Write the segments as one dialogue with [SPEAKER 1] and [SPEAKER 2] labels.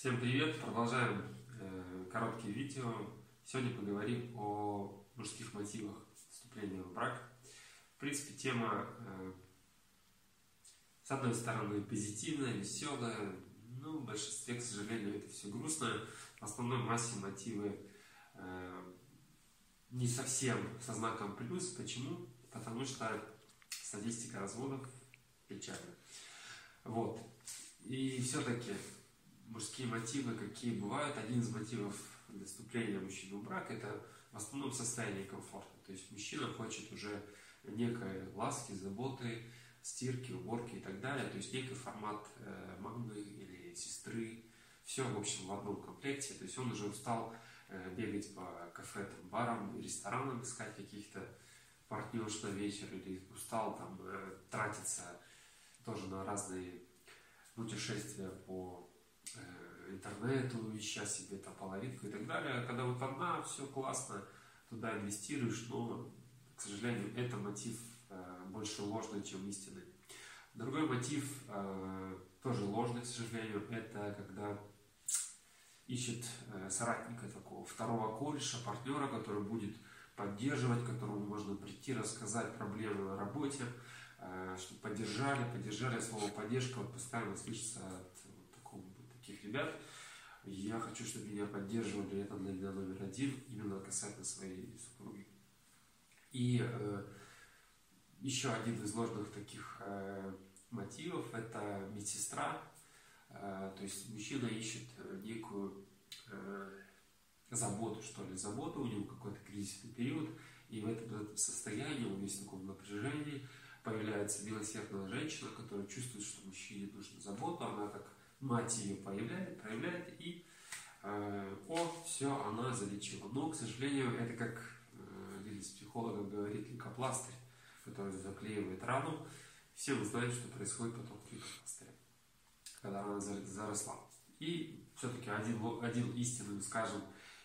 [SPEAKER 1] Всем привет! Продолжаем э, короткие видео. Сегодня поговорим о мужских мотивах вступления в брак. В принципе, тема, э, с одной стороны, позитивная, веселая, но в большинстве, к сожалению, это все грустно. В основной массе мотивы э, не совсем со знаком плюс. Почему? Потому что статистика разводов печальна. Вот. И все-таки мужские мотивы, какие бывают. Один из мотивов для вступления мужчины в брак – это в основном состояние комфорта. То есть мужчина хочет уже некой ласки, заботы, стирки, уборки и так далее. То есть некий формат э, мамы или сестры. Все, в общем, в одном комплекте. То есть он уже устал э, бегать по кафе, там, барам, ресторанам, искать каких-то партнерш на вечер или устал там э, тратиться тоже на разные путешествия по интернету, ища себе там половинку и так далее. Когда вот одна, все классно, туда инвестируешь, но, к сожалению, это мотив э, больше ложный, чем истинный. Другой мотив, э, тоже ложный, к сожалению, это когда ищет соратника такого, второго кореша, партнера, который будет поддерживать, которому можно прийти, рассказать проблемы на работе, чтобы поддержали, поддержали, слово поддержка вот постоянно слышится от таких ребят. Я хочу, чтобы меня поддерживали, это для номер один, именно касательно своей супруги. И э, еще один из ложных таких э, мотивов – это медсестра. Э, то есть мужчина ищет э, некую э, заботу, что ли, заботу, у него какой-то кризисный период, и в этом состоянии, он весь в таком напряжении, появляется милосердная женщина, которая чувствует, что мужчине нужна забота, она как мать ее появляет, проявляет, и э, о, все, она залечила. Но, к сожалению, это как э, один из психологов говорит, лейкопластырь, который заклеивает рану. Все мы знаем, что происходит потом в лейкопластыре, когда рана заросла. И все-таки один, один истинный, скажем,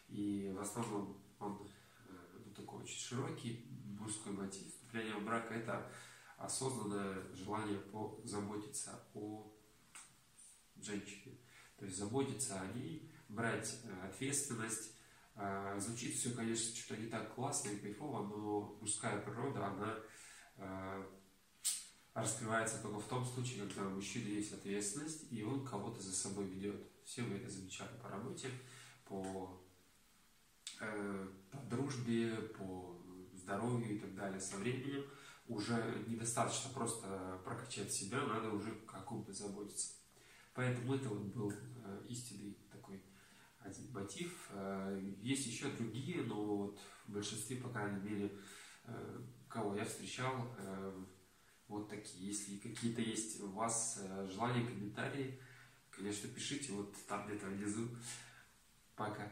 [SPEAKER 1] и в основном он ну, такой очень широкий мужской мотив. Вступление в брак – это осознанное желание позаботиться о заботиться о ней, брать э, ответственность. Э, звучит все, конечно, что-то не так классно и кайфово, но мужская природа, она э, раскрывается только в том случае, когда у мужчины есть ответственность, и он кого-то за собой ведет. Все мы это замечали по работе, по, по дружбе, по здоровью и так далее. Со временем уже недостаточно просто прокачать себя, надо уже о ком-то заботиться. Поэтому это вот был э, истинный такой один мотив. Э, есть еще другие, но вот в большинстве, по крайней мере, э, кого я встречал, вот такие. Если какие-то есть у вас желания, комментарии, конечно, пишите вот там где-то внизу. Пока.